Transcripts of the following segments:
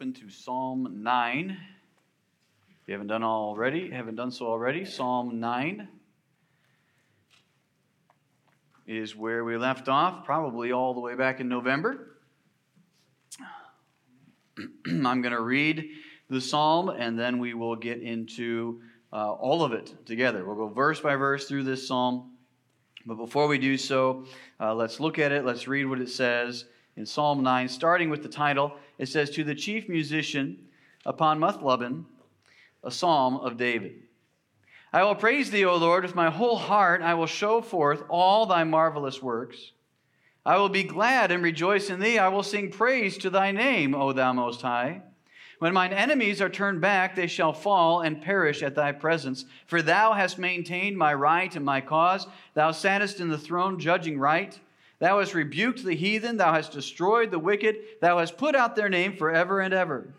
open to Psalm 9. If you haven't done already, haven't done so already, Psalm 9 is where we left off, probably all the way back in November. I'm going to read the psalm and then we will get into uh, all of it together. We'll go verse by verse through this psalm. But before we do so, uh, let's look at it. Let's read what it says in Psalm 9, starting with the title. It says, To the chief musician upon Muthlabben, a psalm of David. I will praise thee, O Lord, with my whole heart. I will show forth all thy marvelous works. I will be glad and rejoice in thee. I will sing praise to thy name, O thou most high. When mine enemies are turned back, they shall fall and perish at thy presence. For thou hast maintained my right and my cause. Thou sattest in the throne, judging right. Thou hast rebuked the heathen, thou hast destroyed the wicked, thou hast put out their name forever and ever.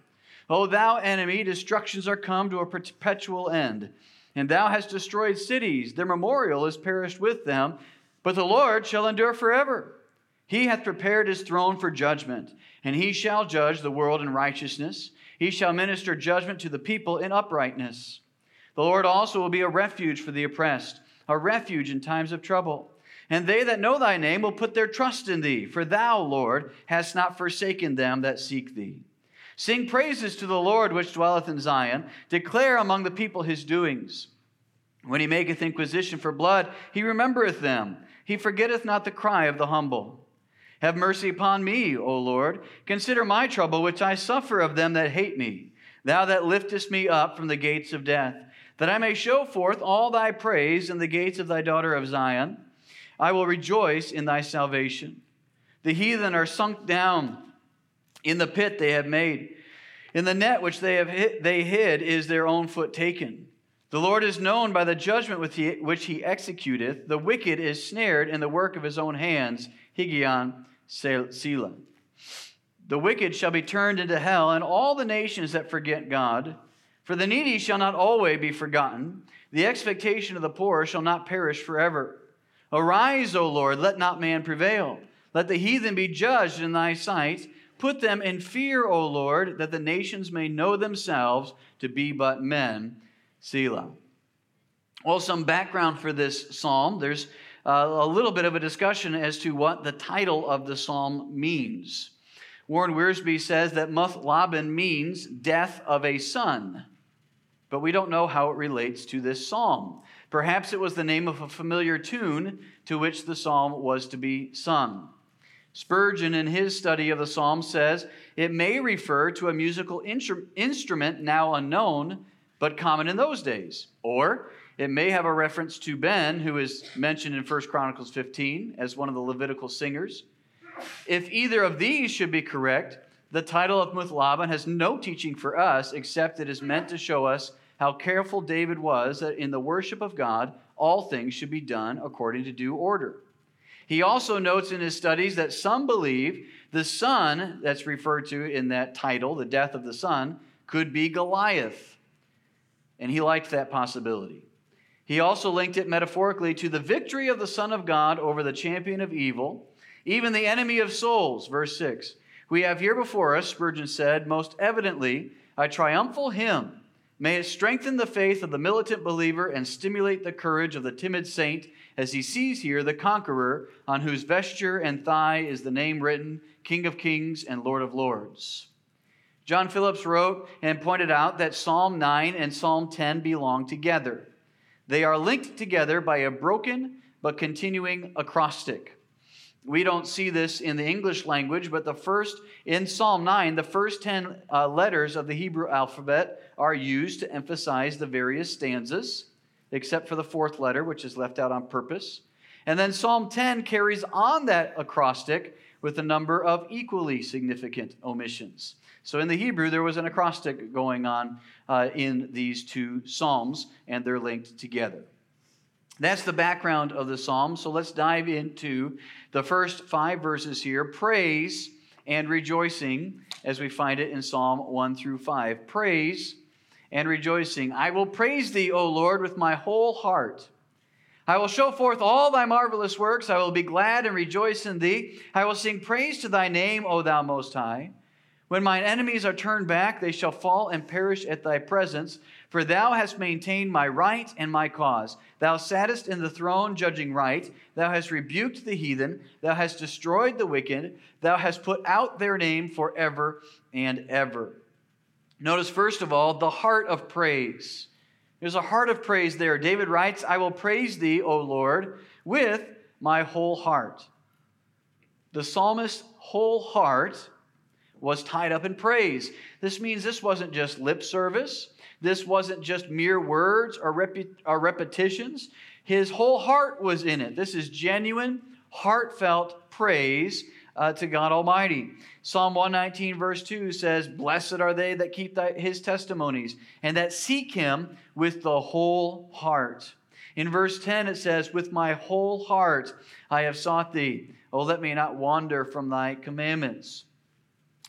O thou enemy, destructions are come to a perpetual end. And thou hast destroyed cities, their memorial is perished with them, but the Lord shall endure forever. He hath prepared his throne for judgment, and he shall judge the world in righteousness. He shall minister judgment to the people in uprightness. The Lord also will be a refuge for the oppressed, a refuge in times of trouble. And they that know thy name will put their trust in thee, for thou, Lord, hast not forsaken them that seek thee. Sing praises to the Lord which dwelleth in Zion. Declare among the people his doings. When he maketh inquisition for blood, he remembereth them. He forgetteth not the cry of the humble. Have mercy upon me, O Lord. Consider my trouble which I suffer of them that hate me. Thou that liftest me up from the gates of death, that I may show forth all thy praise in the gates of thy daughter of Zion. I will rejoice in thy salvation. The heathen are sunk down in the pit they have made. In the net which they have hid, they hid is their own foot taken. The Lord is known by the judgment which he executeth. The wicked is snared in the work of his own hands. Higgaion Selah. The wicked shall be turned into hell, and all the nations that forget God. For the needy shall not always be forgotten. The expectation of the poor shall not perish forever. Arise, O Lord, let not man prevail. Let the heathen be judged in thy sight. Put them in fear, O Lord, that the nations may know themselves to be but men. Selah. Well, some background for this psalm. There's uh, a little bit of a discussion as to what the title of the psalm means. Warren Wiersbe says that Muthlabben means death of a son, but we don't know how it relates to this psalm. Perhaps it was the name of a familiar tune to which the psalm was to be sung. Spurgeon, in his study of the psalm, says it may refer to a musical instru- instrument now unknown, but common in those days. Or it may have a reference to Ben, who is mentioned in 1 Chronicles 15 as one of the Levitical singers. If either of these should be correct, the title of Muthlabben has no teaching for us except it is meant to show us how careful David was that in the worship of God, all things should be done according to due order. He also notes in his studies that some believe the son that's referred to in that title, the death of the son, could be Goliath. And he liked that possibility. He also linked it metaphorically to the victory of the Son of God over the champion of evil, even the enemy of souls. Verse 6. We have here before us, Spurgeon said, most evidently a triumphal hymn May it strengthen the faith of the militant believer and stimulate the courage of the timid saint as he sees here the conqueror on whose vesture and thigh is the name written King of Kings and Lord of Lords. John Phillips wrote and pointed out that Psalm 9 and Psalm 10 belong together. They are linked together by a broken but continuing acrostic. We don't see this in the English language, but the first, in Psalm 9, the first 10 uh, letters of the Hebrew alphabet are used to emphasize the various stanzas, except for the fourth letter, which is left out on purpose. And then Psalm 10 carries on that acrostic with a number of equally significant omissions. So in the Hebrew, there was an acrostic going on uh, in these two Psalms, and they're linked together. That's the background of the psalm. So let's dive into the first five verses here praise and rejoicing, as we find it in Psalm 1 through 5. Praise and rejoicing. I will praise thee, O Lord, with my whole heart. I will show forth all thy marvelous works. I will be glad and rejoice in thee. I will sing praise to thy name, O thou most high. When mine enemies are turned back, they shall fall and perish at thy presence. For thou hast maintained my right and my cause. Thou sattest in the throne, judging right. Thou hast rebuked the heathen. Thou hast destroyed the wicked. Thou hast put out their name forever and ever. Notice, first of all, the heart of praise. There's a heart of praise there. David writes, I will praise thee, O Lord, with my whole heart. The psalmist's whole heart was tied up in praise. This means this wasn't just lip service, this wasn't just mere words or, or repetitions. His whole heart was in it. This is genuine, heartfelt praise uh, to God Almighty. Psalm 119, verse 2 says, Blessed are they that keep his testimonies and that seek him with the whole heart. In verse 10, it says, With my whole heart I have sought thee. Oh, let me not wander from thy commandments.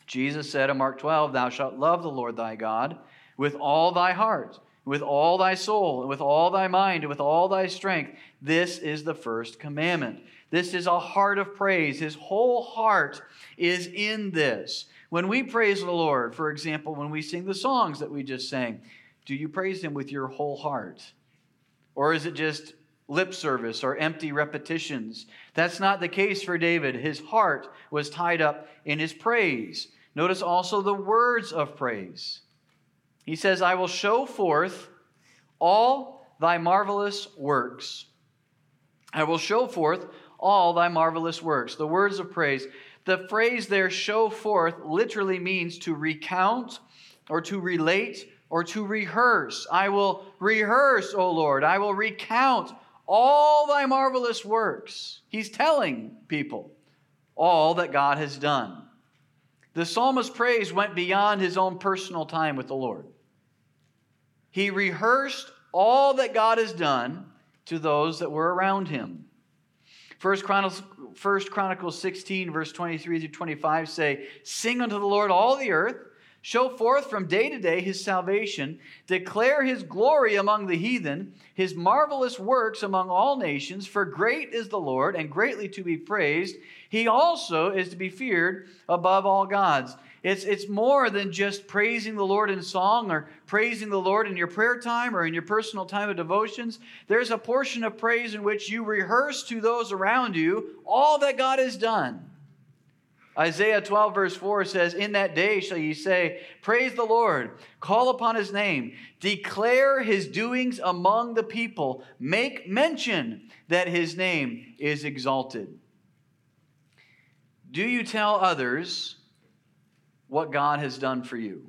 Jesus said in Mark 12, Thou shalt love the Lord thy God with all thy heart, with all thy soul, and with all thy mind, and with all thy strength. This is the first commandment. This is a heart of praise. His whole heart is in this. When we praise the Lord, for example, when we sing the songs that we just sang, do you praise Him with your whole heart? Or is it just lip service or empty repetitions? That's not the case for David. His heart was tied up in his praise. Notice also the words of praise. He says, I will show forth all thy marvelous works. I will show forth all thy marvelous works. The words of praise. The phrase there, show forth, literally means to recount or to relate or to rehearse. I will rehearse, O Lord. I will recount all thy marvelous works. He's telling people all that God has done. The psalmist's praise went beyond his own personal time with the Lord. He rehearsed all that God has done to those that were around him. First Chronicles, First Chronicles 16, verse 23 through 25 say, Sing unto the Lord all the earth, show forth from day to day his salvation, declare his glory among the heathen, his marvelous works among all nations, for great is the Lord and greatly to be praised. He also is to be feared above all gods. It's, it's more than just praising the Lord in song or praising the Lord in your prayer time or in your personal time of devotions. There's a portion of praise in which you rehearse to those around you all that God has done. Isaiah 12, verse 4 says, In that day shall ye say, Praise the Lord, call upon his name, declare his doings among the people, make mention that his name is exalted. Do you tell others what God has done for you?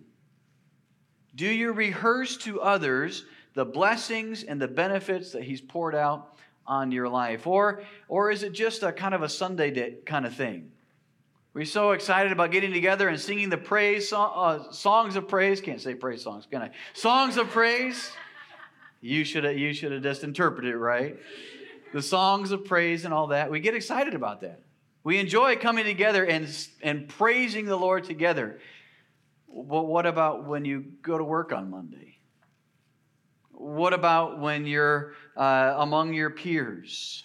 Do you rehearse to others the blessings and the benefits that He's poured out on your life? Or, or is it just a kind of a Sunday day kind of thing? We're so excited about getting together and singing the praise uh, songs of praise. Can't say praise songs, can I? Songs of praise. You should have, you should have just interpreted it right. The songs of praise and all that. We get excited about that. We enjoy coming together and, and praising the Lord together. But what about when you go to work on Monday? What about when you're uh, among your peers?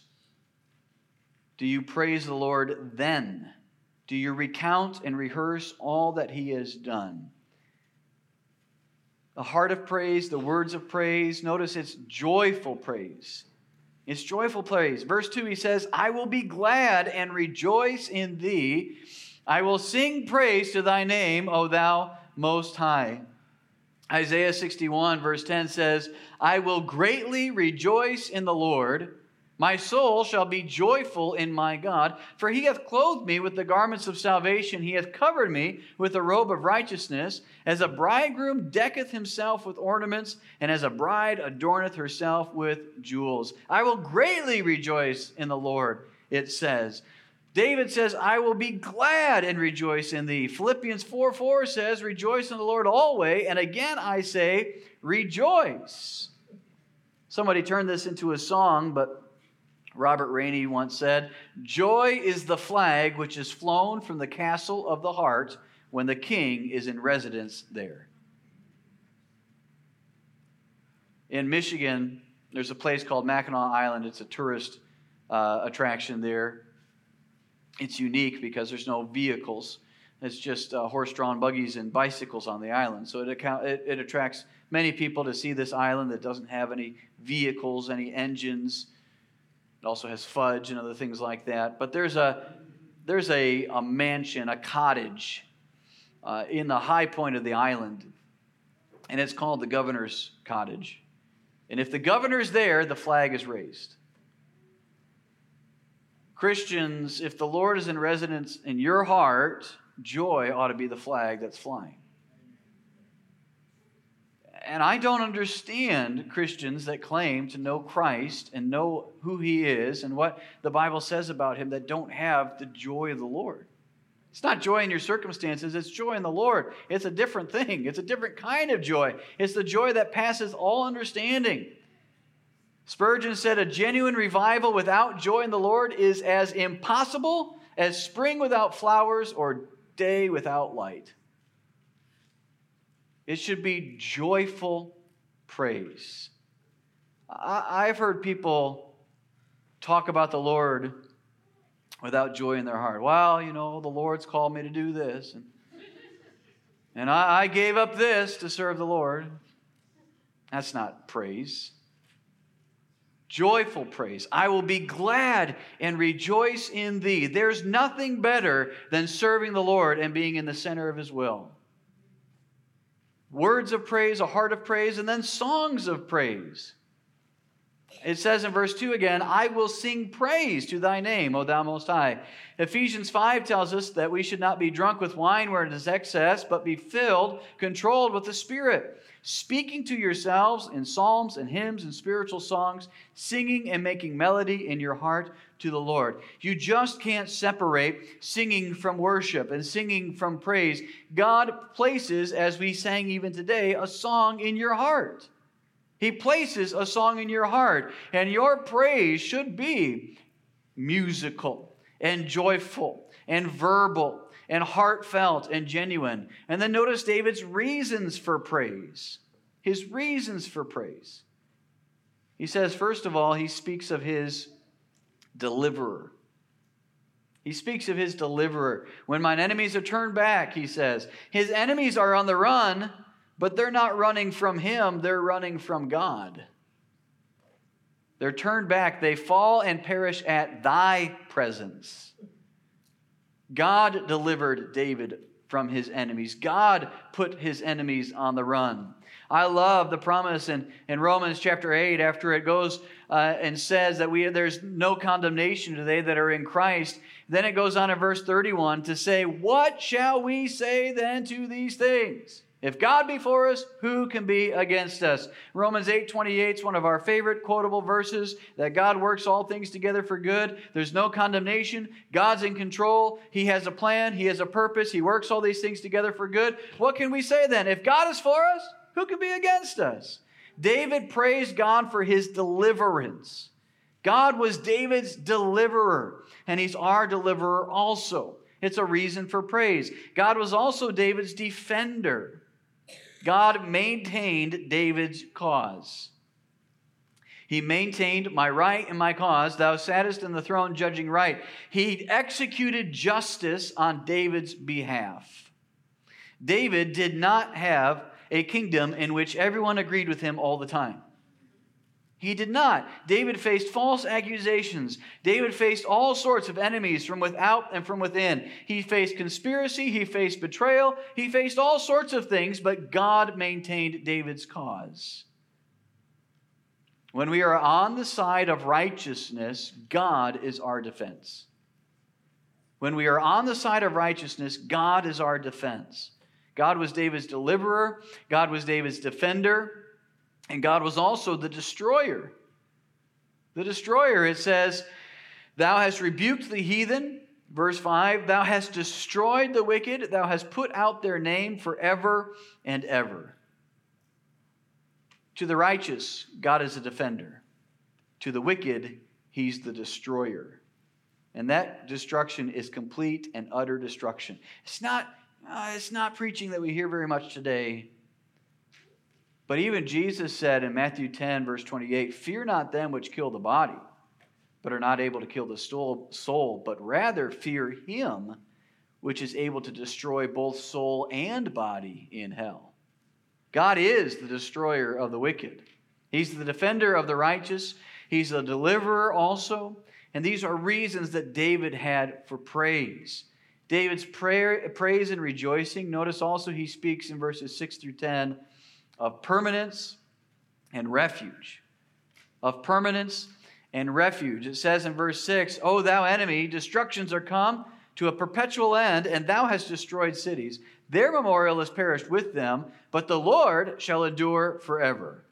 Do you praise the Lord then? Do you recount and rehearse all that He has done? The heart of praise, the words of praise, notice it's joyful praise. It's joyful praise. Verse 2, he says, I will be glad and rejoice in thee. I will sing praise to thy name, O thou most high. Isaiah 61, verse 10 says, I will greatly rejoice in the Lord. My soul shall be joyful in my God, for he hath clothed me with the garments of salvation. He hath covered me with the robe of righteousness, as a bridegroom decketh himself with ornaments, and as a bride adorneth herself with jewels. I will greatly rejoice in the Lord, it says. David says, I will be glad and rejoice in thee. Philippians 4 4 says, Rejoice in the Lord always. And again I say, Rejoice. Somebody turned this into a song, but Robert Rainey once said, Joy is the flag which is flown from the castle of the heart when the king is in residence there. In Michigan, there's a place called Mackinac Island. It's a tourist uh, attraction there. It's unique because there's no vehicles. it's just uh, horse-drawn buggies and bicycles on the island. So it, account, it, it attracts many people to see this island that doesn't have any vehicles, any engines. It also has fudge and other things like that. But there's a there's a, a mansion, a cottage uh, in the high point of the island, and it's called the governor's cottage. And if the governor's there, the flag is raised. Christians, if the Lord is in residence in your heart, joy ought to be the flag that's flying. And I don't understand Christians that claim to know Christ and know who he is and what the Bible says about him that don't have the joy of the Lord. It's not joy in your circumstances, it's joy in the Lord. It's a different thing, it's a different kind of joy. It's the joy that passes all understanding. Spurgeon said, A genuine revival without joy in the Lord is as impossible as spring without flowers or day without light. It should be joyful praise. I, have heard people talk about the Lord without joy in their heart. Well, you know, the Lord's called me to do this, and, and I, I gave up this to serve the Lord. That's not praise. Joyful praise. I will be glad and rejoice in thee. There's nothing better than serving the Lord and being in the center of his will. Words of praise, a heart of praise, and then songs of praise. It says in verse 2 again, I will sing praise to thy name, O thou most high. Ephesians 5 tells us that we should not be drunk with wine where it is excess, but be filled, controlled with the Spirit, speaking to yourselves in psalms and hymns and spiritual songs, singing and making melody in your heart to the Lord. You just can't separate singing from worship and singing from praise. God places, as we sang even today, a song in your heart. He places a song in your heart, and your praise should be musical and joyful and verbal and heartfelt and genuine. And then notice David's reasons for praise. His reasons for praise. He says, first of all, he speaks of his deliverer. He speaks of his deliverer. When mine enemies are turned back, he says, his enemies are on the run but they're not running from Him, they're running from God. They're turned back, they fall and perish at thy presence. God delivered David from his enemies. God put his enemies on the run. I love the promise in, in Romans chapter 8 after it goes uh, and says that we, there's no condemnation to they that are in Christ. Then it goes on in verse 31 to say, What shall we say then to these things? If God be for us, who can be against us? Romans 8 28 is one of our favorite quotable verses that God works all things together for good. There's no condemnation. God's in control. He has a plan. He has a purpose. He works all these things together for good. What can we say then? If God is for us, who can be against us? David praised God for his deliverance. God was David's deliverer, and he's our deliverer also. It's a reason for praise. God was also David's defender. God maintained David's cause. He maintained my right and my cause. Thou sattest in the throne judging right. He executed justice on David's behalf. David did not have a kingdom in which everyone agreed with him all the time. He did not. David faced false accusations. David faced all sorts of enemies from without and from within. He faced conspiracy. He faced betrayal. He faced all sorts of things, but God maintained David's cause. When we are on the side of righteousness, God is our defense. When we are on the side of righteousness, God is our defense. God was David's deliverer, God was David's defender. And God was also the destroyer. The destroyer, it says, Thou hast rebuked the heathen. Verse 5 Thou hast destroyed the wicked, thou hast put out their name forever and ever. To the righteous, God is a defender. To the wicked, he's the destroyer. And that destruction is complete and utter destruction. It's not, uh, it's not preaching that we hear very much today but even Jesus said in Matthew 10, verse 28, Fear not them which kill the body, but are not able to kill the soul, but rather fear him which is able to destroy both soul and body in hell. God is the destroyer of the wicked. He's the defender of the righteous. He's the deliverer also. And these are reasons that David had for praise. David's prayer, praise and rejoicing. Notice also he speaks in verses 6 through 10 of permanence and refuge. Of permanence and refuge. It says in verse 6 O thou enemy, destructions are come to a perpetual end, and thou hast destroyed cities. Their memorial is perished with them, but the Lord shall endure forever.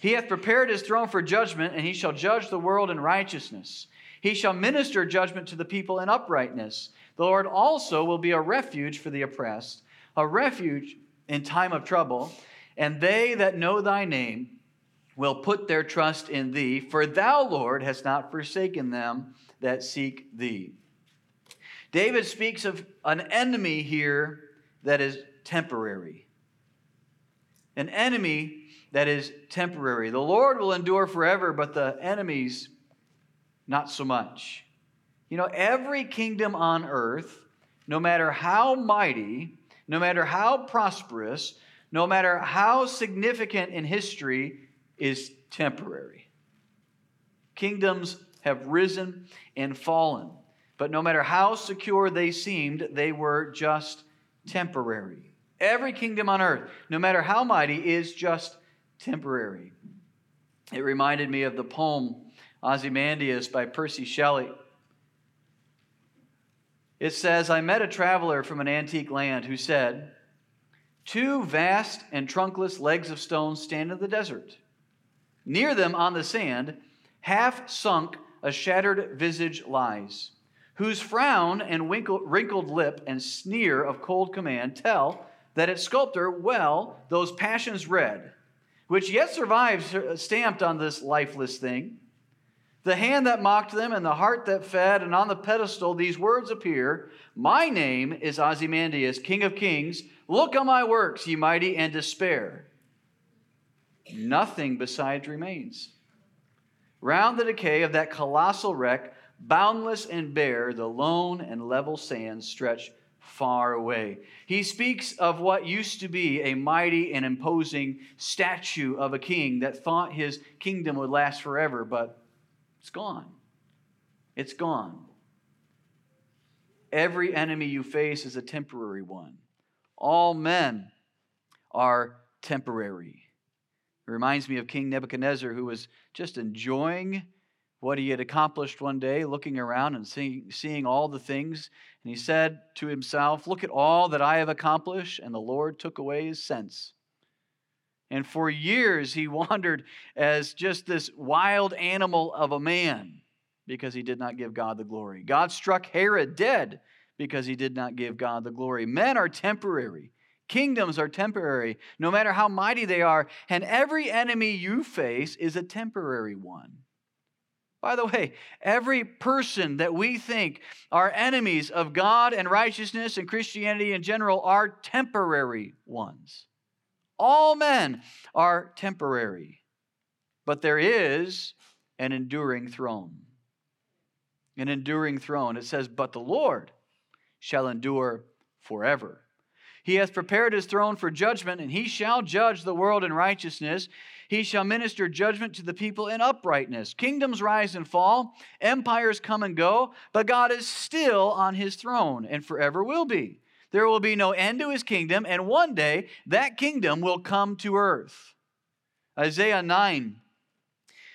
He hath prepared his throne for judgment, and he shall judge the world in righteousness. He shall minister judgment to the people in uprightness. The Lord also will be a refuge for the oppressed, a refuge in time of trouble. And they that know thy name will put their trust in thee, for thou, Lord, hast not forsaken them that seek thee. David speaks of an enemy here that is temporary. An enemy that is temporary. The Lord will endure forever, but the enemies, not so much. You know, every kingdom on earth, no matter how mighty, no matter how prosperous, no matter how significant in history, is temporary. Kingdoms have risen and fallen, but no matter how secure they seemed, they were just temporary. Every kingdom on earth, no matter how mighty, is just temporary. It reminded me of the poem Ozymandias by Percy Shelley. It says, I met a traveler from an antique land who said, Two vast and trunkless legs of stone stand in the desert. Near them on the sand, half sunk, a shattered visage lies, whose frown and wrinkled lip and sneer of cold command tell that its sculptor well those passions read, which yet survives uh, stamped on this lifeless thing. The hand that mocked them and the heart that fed, and on the pedestal these words appear My name is Ozymandias, King of Kings. Look on my works, ye mighty, and despair. Nothing besides remains. Round the decay of that colossal wreck, boundless and bare, the lone and level sands stretch far away. He speaks of what used to be a mighty and imposing statue of a king that thought his kingdom would last forever, but it's gone. It's gone. Every enemy you face is a temporary one. All men are temporary. It reminds me of King Nebuchadnezzar, who was just enjoying what he had accomplished one day, looking around and seeing, seeing all the things. And he said to himself, Look at all that I have accomplished. And the Lord took away his sense. And for years, he wandered as just this wild animal of a man because he did not give God the glory. God struck Herod dead because he did not give God the glory. Men are temporary. Kingdoms are temporary, no matter how mighty they are, and every enemy you face is a temporary one. By the way, every person that we think are enemies of God and righteousness and Christianity in general are temporary ones. All men are temporary, but there is an enduring throne. An enduring throne. It says, But the Lord shall endure forever. He hath prepared his throne for judgment, and he shall judge the world in righteousness. He shall minister judgment to the people in uprightness. Kingdoms rise and fall, empires come and go, but God is still on his throne and forever will be. There will be no end to his kingdom, and one day that kingdom will come to earth. Isaiah 9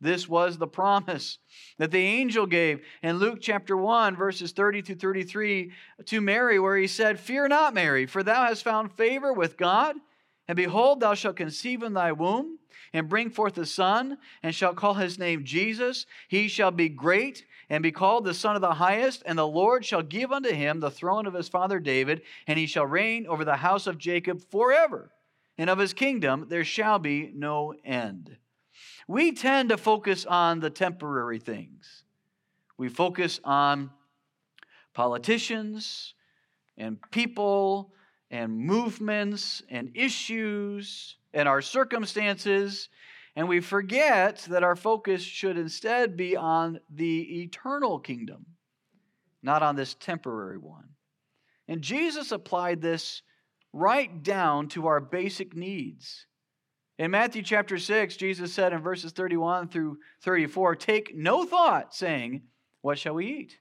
This was the promise that the angel gave in Luke chapter 1, verses 30 to 33 to Mary, where he said, Fear not, Mary, for thou hast found favor with God. And behold, thou shalt conceive in thy womb, and bring forth a son, and shalt call his name Jesus. He shall be great, and be called the Son of the Highest, and the Lord shall give unto him the throne of his father David, and he shall reign over the house of Jacob forever, and of his kingdom there shall be no end. We tend to focus on the temporary things. We focus on politicians and people and movements and issues and our circumstances, and we forget that our focus should instead be on the eternal kingdom, not on this temporary one. And Jesus applied this right down to our basic needs. In Matthew chapter 6, Jesus said in verses 31 through 34, Take no thought, saying, What shall we eat?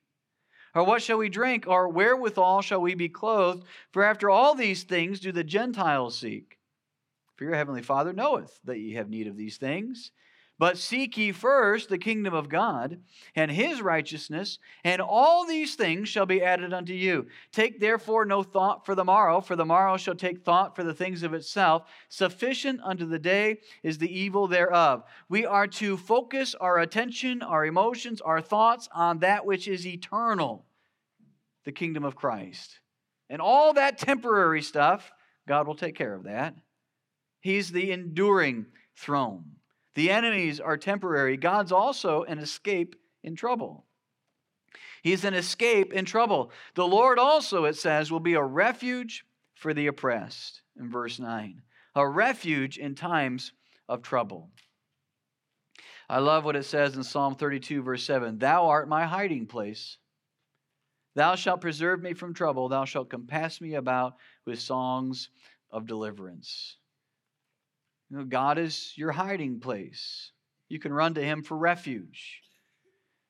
Or what shall we drink? Or wherewithal shall we be clothed? For after all these things do the Gentiles seek. For your heavenly Father knoweth that ye have need of these things. But seek ye first the kingdom of God and his righteousness, and all these things shall be added unto you. Take therefore no thought for the morrow, for the morrow shall take thought for the things of itself. Sufficient unto the day is the evil thereof. We are to focus our attention, our emotions, our thoughts on that which is eternal, the kingdom of Christ. And all that temporary stuff, God will take care of that. He's the enduring throne. The enemies are temporary. God's also an escape in trouble. He's an escape in trouble. The Lord also, it says, will be a refuge for the oppressed, in verse 9. A refuge in times of trouble. I love what it says in Psalm 32, verse 7 Thou art my hiding place. Thou shalt preserve me from trouble. Thou shalt compass me about with songs of deliverance. You know, God is your hiding place. You can run to him for refuge.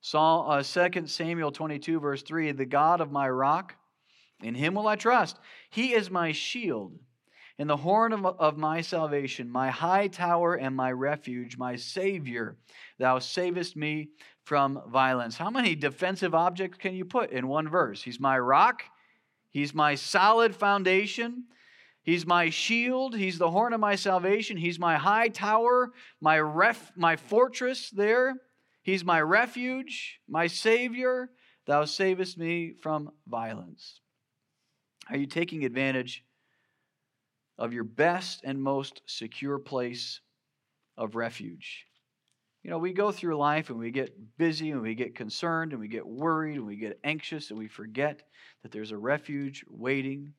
Psalm, uh, 2 Samuel 22, verse 3 The God of my rock, in him will I trust. He is my shield and the horn of, of my salvation, my high tower and my refuge, my Savior. Thou savest me from violence. How many defensive objects can you put in one verse? He's my rock, He's my solid foundation. He's my shield. He's the horn of my salvation. He's my high tower, my ref, my fortress there. He's my refuge, my Savior. Thou savest me from violence. Are you taking advantage of your best and most secure place of refuge? You know, we go through life and we get busy and we get concerned and we get worried and we get anxious and we forget that there's a refuge waiting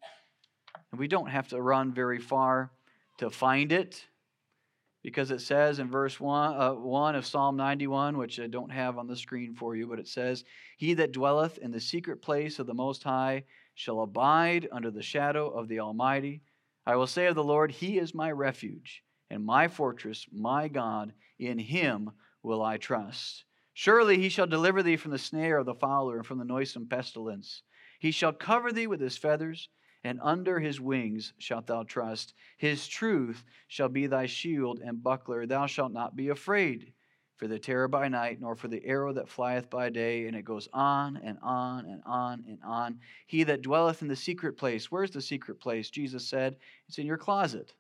and we don't have to run very far to find it because it says in verse 1, uh, 1 of Psalm 91, which I don't have on the screen for you, but it says, He that dwelleth in the secret place of the Most High shall abide under the shadow of the Almighty. I will say of the Lord, He is my refuge and my fortress, my God. In Him will I trust. Surely He shall deliver thee from the snare of the fowler and from the noisome pestilence. He shall cover thee with His feathers and under his wings shalt thou trust. His truth shall be thy shield and buckler. Thou shalt not be afraid for the terror by night, nor for the arrow that flieth by day. And it goes on and on and on and on. He that dwelleth in the secret place. Where's the secret place? Jesus said, It's in your closet.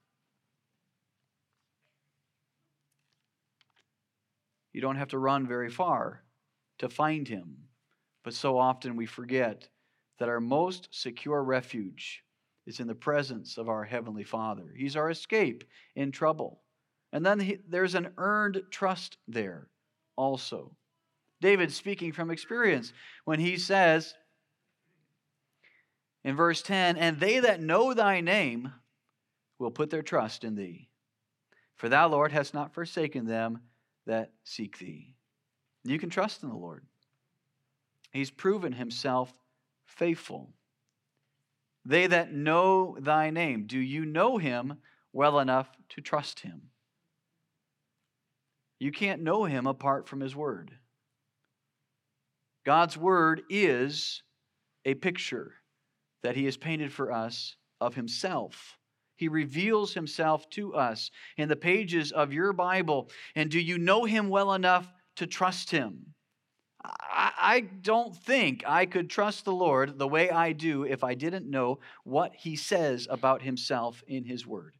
You don't have to run very far to find him. But so often we forget that our most secure refuge is in the presence of our Heavenly Father. He's our escape in trouble. And then he, there's an earned trust there also. David speaking from experience when he says in verse 10 And they that know thy name will put their trust in thee. For thou, Lord, hast not forsaken them that seek thee. You can trust in the Lord. He's proven himself faithful. They that know thy name, do you know him well enough to trust him? You can't know him apart from his word. God's word is a picture that he has painted for us of himself. He reveals himself to us in the pages of your Bible. And do you know him well enough to trust him? I don't think I could trust the Lord the way I do if I didn't know what He says about Himself in His Word.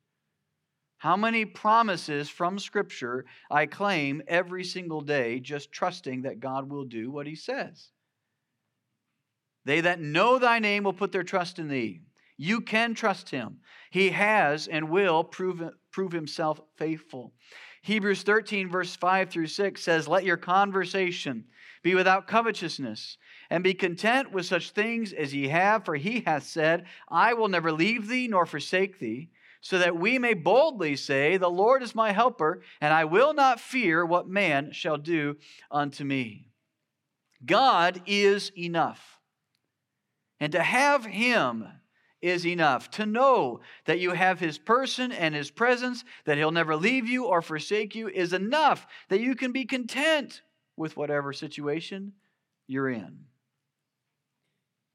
How many promises from Scripture I claim every single day, just trusting that God will do what He says? They that know thy name will put their trust in thee. You can trust him. He has and will prove, prove himself faithful. Hebrews 13, verse 5 through 6 says, Let your conversation be without covetousness, and be content with such things as ye have, for he hath said, I will never leave thee nor forsake thee so that we may boldly say, The Lord is my helper, and I will not fear what man shall do unto me. God is enough. And to have Him is enough. To know that you have His person and His presence, that He'll never leave you or forsake you, is enough that you can be content with whatever situation you're in.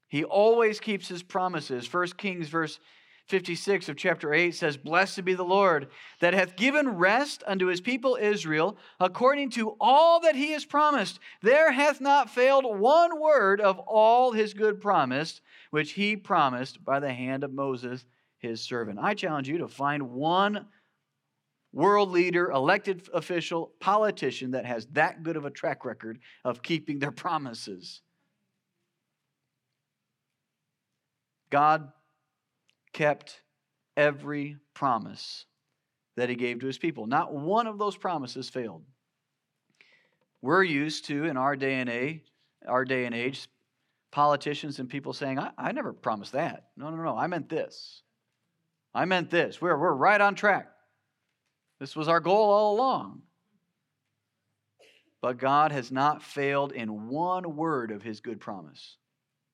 He always keeps His promises. 1 Kings, verse 56 of chapter 8 says, Blessed be the Lord that hath given rest unto his people Israel according to all that he has promised. There hath not failed one word of all his good promise, which he promised by the hand of Moses his servant. I challenge you to find one world leader, elected official, politician that has that good of a track record of keeping their promises. God kept every promise that he gave to his people. Not one of those promises failed. We're used to in our day and age, our day and age, politicians and people saying, I, I never promised that. No, no, no, I meant this. I meant this. We're, we're right on track. This was our goal all along. But God has not failed in one word of his good promise.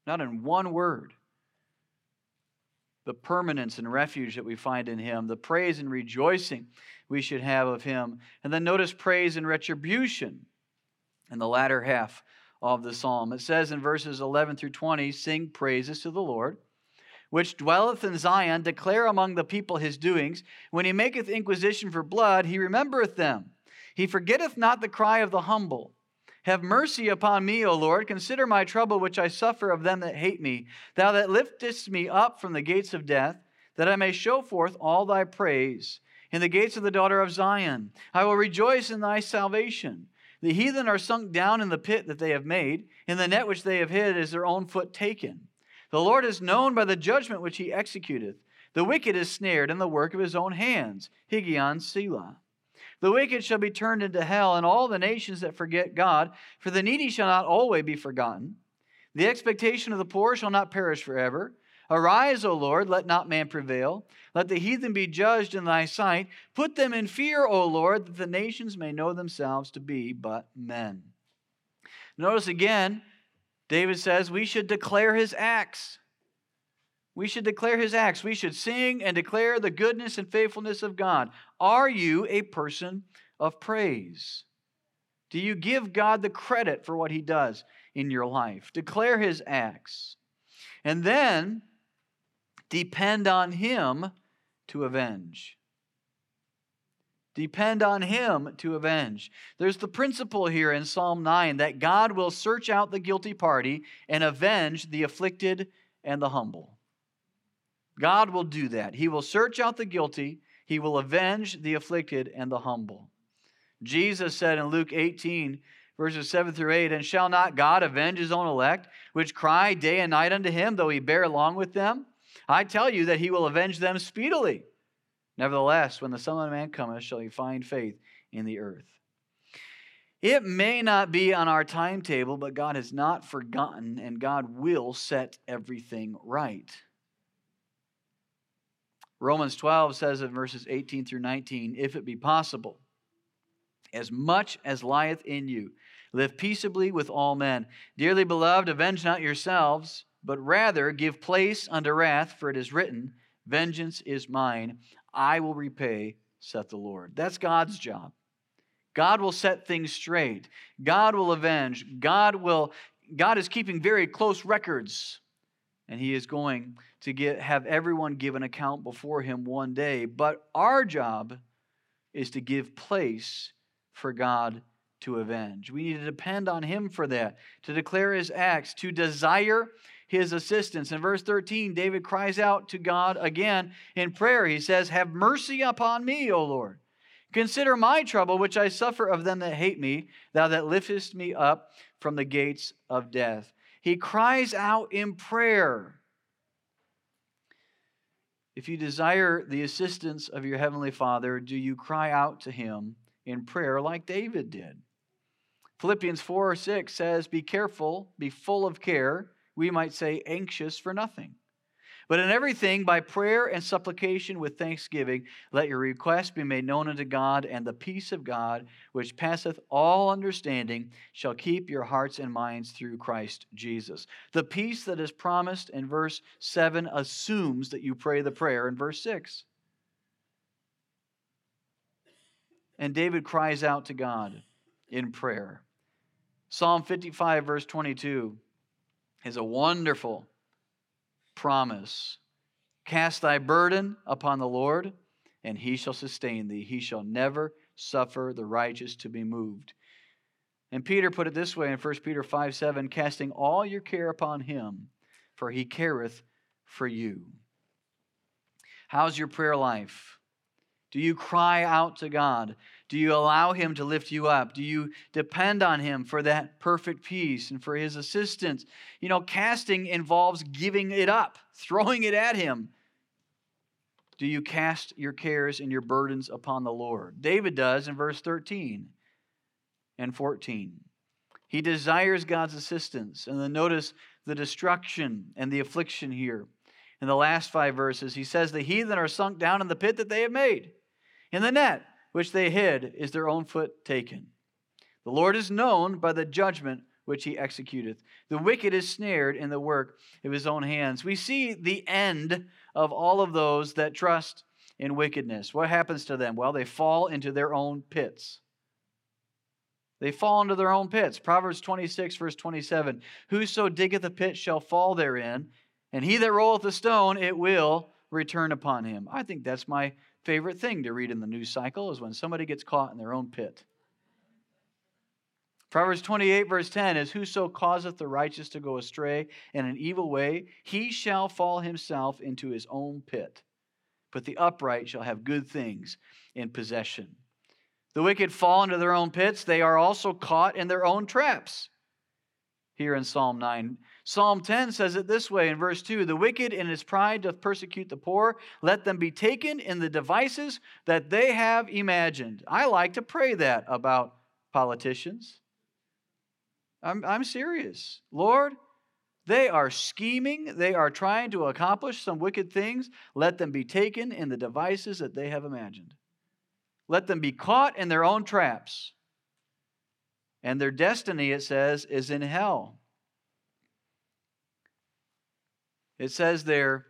Not in one word the permanence and refuge that we find in Him, the praise and rejoicing we should have of Him. And then notice praise and retribution in the latter half of the psalm. It says in verses 11 through 20 Sing praises to the Lord, which dwelleth in Zion, declare among the people his doings. When he maketh inquisition for blood, he remembereth them. He forgetteth not the cry of the humble. Have mercy upon me, O Lord. Consider my trouble which I suffer of them that hate me. Thou that liftest me up from the gates of death, that I may show forth all thy praise. In the gates of the daughter of Zion, I will rejoice in thy salvation. The heathen are sunk down in the pit that they have made, in the net which they have hid is their own foot taken. The Lord is known by the judgment which he executeth. The wicked is snared in the work of his own hands. Higgaion Selah. The wicked shall be turned into hell, and all the nations that forget God, for the needy shall not always be forgotten. The expectation of the poor shall not perish forever. Arise, O Lord, let not man prevail. Let the heathen be judged in thy sight. Put them in fear, O Lord, that the nations may know themselves to be but men. Notice again, David says we should declare his acts. We should declare his acts. We should sing and declare the goodness and faithfulness of God. Are you a person of praise? Do you give God the credit for what he does in your life? Declare his acts. And then depend on him to avenge. Depend on him to avenge. There's the principle here in Psalm 9 that God will search out the guilty party and avenge the afflicted and the humble. God will do that. He will search out the guilty, He will avenge the afflicted and the humble. Jesus said in Luke 18, verses 7 through 8, And shall not God avenge His own elect, which cry day and night unto Him, though He bear along with them? I tell you that He will avenge them speedily. Nevertheless, when the Son of Man cometh, shall He find faith in the earth. It may not be on our timetable, but God has not forgotten, and God will set everything right. Romans 12 says in verses 18 through 19, if it be possible, as much as lieth in you, live peaceably with all men. Dearly beloved, avenge not yourselves, but rather give place unto wrath, for it is written, Vengeance is mine, I will repay, saith the Lord. That's God's job. God will set things straight. God will avenge. God will God is keeping very close records and he is going to get, have everyone give an account before him one day. But our job is to give place for God to avenge. We need to depend on him for that, to declare his acts, to desire his assistance. In verse 13, David cries out to God again in prayer. He says, Have mercy upon me, O Lord. Consider my trouble, which I suffer of them that hate me, thou that liftest me up from the gates of death. He cries out in prayer. If you desire the assistance of your heavenly Father, do you cry out to him in prayer like David did? Philippians 4 or 6 says, Be careful, be full of care. We might say, anxious for nothing. But in everything, by prayer and supplication with thanksgiving, let your requests be made known unto God, and the peace of God, which passeth all understanding, shall keep your hearts and minds through Christ Jesus. The peace that is promised in verse 7 assumes that you pray the prayer in verse 6. And David cries out to God in prayer. Psalm 55, verse 22, is a wonderful promise. Cast thy burden upon the Lord, and he shall sustain thee. He shall never suffer the righteous to be moved. And Peter put it this way in 1 Peter 5 7 casting all your care upon him, for he careth for you. How's your prayer life? Do you cry out to God? Do you allow Him to lift you up? Do you depend on Him for that perfect peace and for His assistance? You know, casting involves giving it up, throwing it at Him. Do you cast your cares and your burdens upon the Lord? David does in verse 13 and 14. He desires God's assistance. And then notice the destruction and the affliction here. In the last five verses, he says, The heathen are sunk down in the pit that they have made. In the net which they hid is their own foot taken. The Lord is known by the judgment which he executeth. The wicked is snared in the work of his own hands. We see the end of all of those that trust in wickedness. What happens to them? Well, they fall into their own pits. They fall into their own pits. Proverbs 26, verse 27 Whoso diggeth a pit shall fall therein, and he that rolleth a stone, it will return upon him. I think that's my favorite thing to read in the news cycle is when somebody gets caught in their own pit. Proverbs 28, verse 10 is Whoso causeth the righteous to go astray in an evil way, he shall fall himself into his own pit. But the upright shall have good things in possession. The wicked fall into their own pits, they are also caught in their own traps. Here in Psalm 9, Psalm 10 says it this way in verse 2 The wicked in his pride doth persecute the poor. Let them be taken in the devices that they have imagined. I like to pray that about politicians. I'm, I'm serious. Lord, they are scheming, they are trying to accomplish some wicked things. Let them be taken in the devices that they have imagined. Let them be caught in their own traps. And their destiny, it says, is in hell. It says there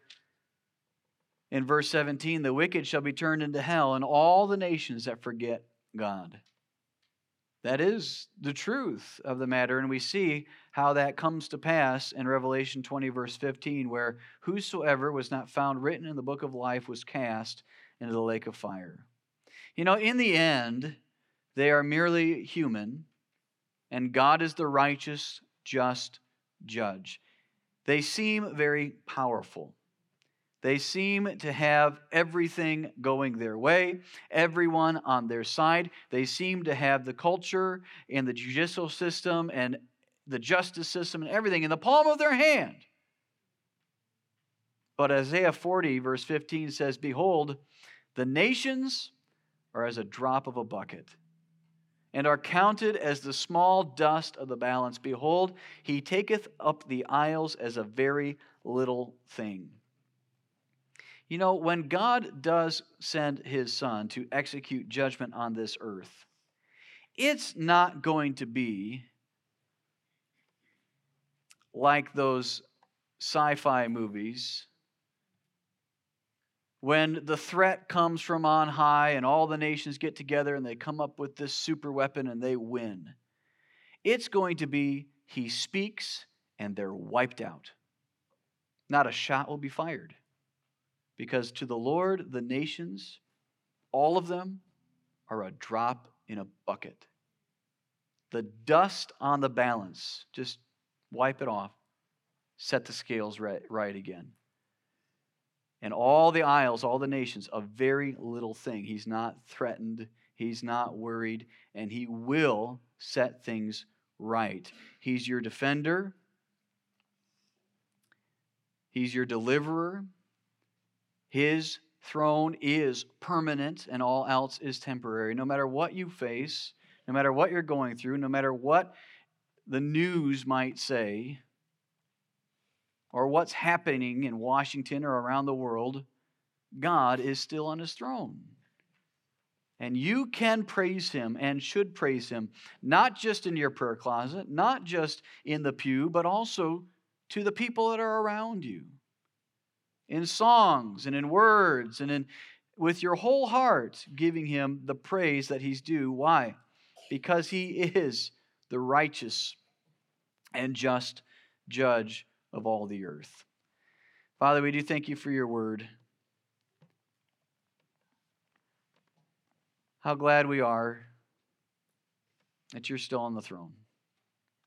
in verse 17 the wicked shall be turned into hell, and all the nations that forget God. That is the truth of the matter, and we see how that comes to pass in Revelation 20, verse 15, where whosoever was not found written in the book of life was cast into the lake of fire. You know, in the end, they are merely human, and God is the righteous, just judge. They seem very powerful. They seem to have everything going their way, everyone on their side. They seem to have the culture and the judicial system and the justice system and everything in the palm of their hand. But Isaiah 40, verse 15 says, Behold, the nations are as a drop of a bucket and are counted as the small dust of the balance. Behold, he taketh up the isles as a very little thing. You know, when God does send his son to execute judgment on this earth, it's not going to be like those sci fi movies when the threat comes from on high and all the nations get together and they come up with this super weapon and they win. It's going to be he speaks and they're wiped out. Not a shot will be fired. Because to the Lord, the nations, all of them, are a drop in a bucket. The dust on the balance, just wipe it off. set the scales right, right again. And all the isles, all the nations, a very little thing. He's not threatened, he's not worried, and he will set things right. He's your defender, he's your deliverer. His throne is permanent, and all else is temporary. No matter what you face, no matter what you're going through, no matter what the news might say, or what's happening in Washington or around the world, God is still on his throne. And you can praise him and should praise him, not just in your prayer closet, not just in the pew, but also to the people that are around you. In songs and in words and in with your whole heart giving him the praise that he's due. Why? Because he is the righteous and just judge of all the earth. Father, we do thank you for your word. How glad we are that you're still on the throne.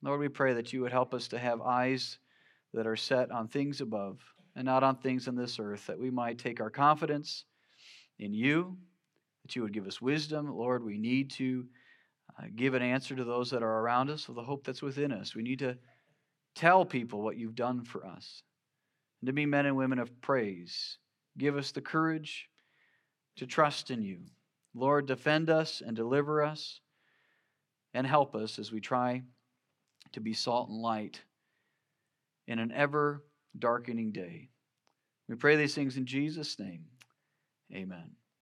Lord, we pray that you would help us to have eyes that are set on things above and not on things on this earth, that we might take our confidence in you, that you would give us wisdom. Lord, we need to uh, give an answer to those that are around us of the hope that's within us. We need to Tell people what you've done for us. And to be men and women of praise. Give us the courage to trust in you. Lord, defend us and deliver us and help us as we try to be salt and light in an ever darkening day. We pray these things in Jesus' name. Amen.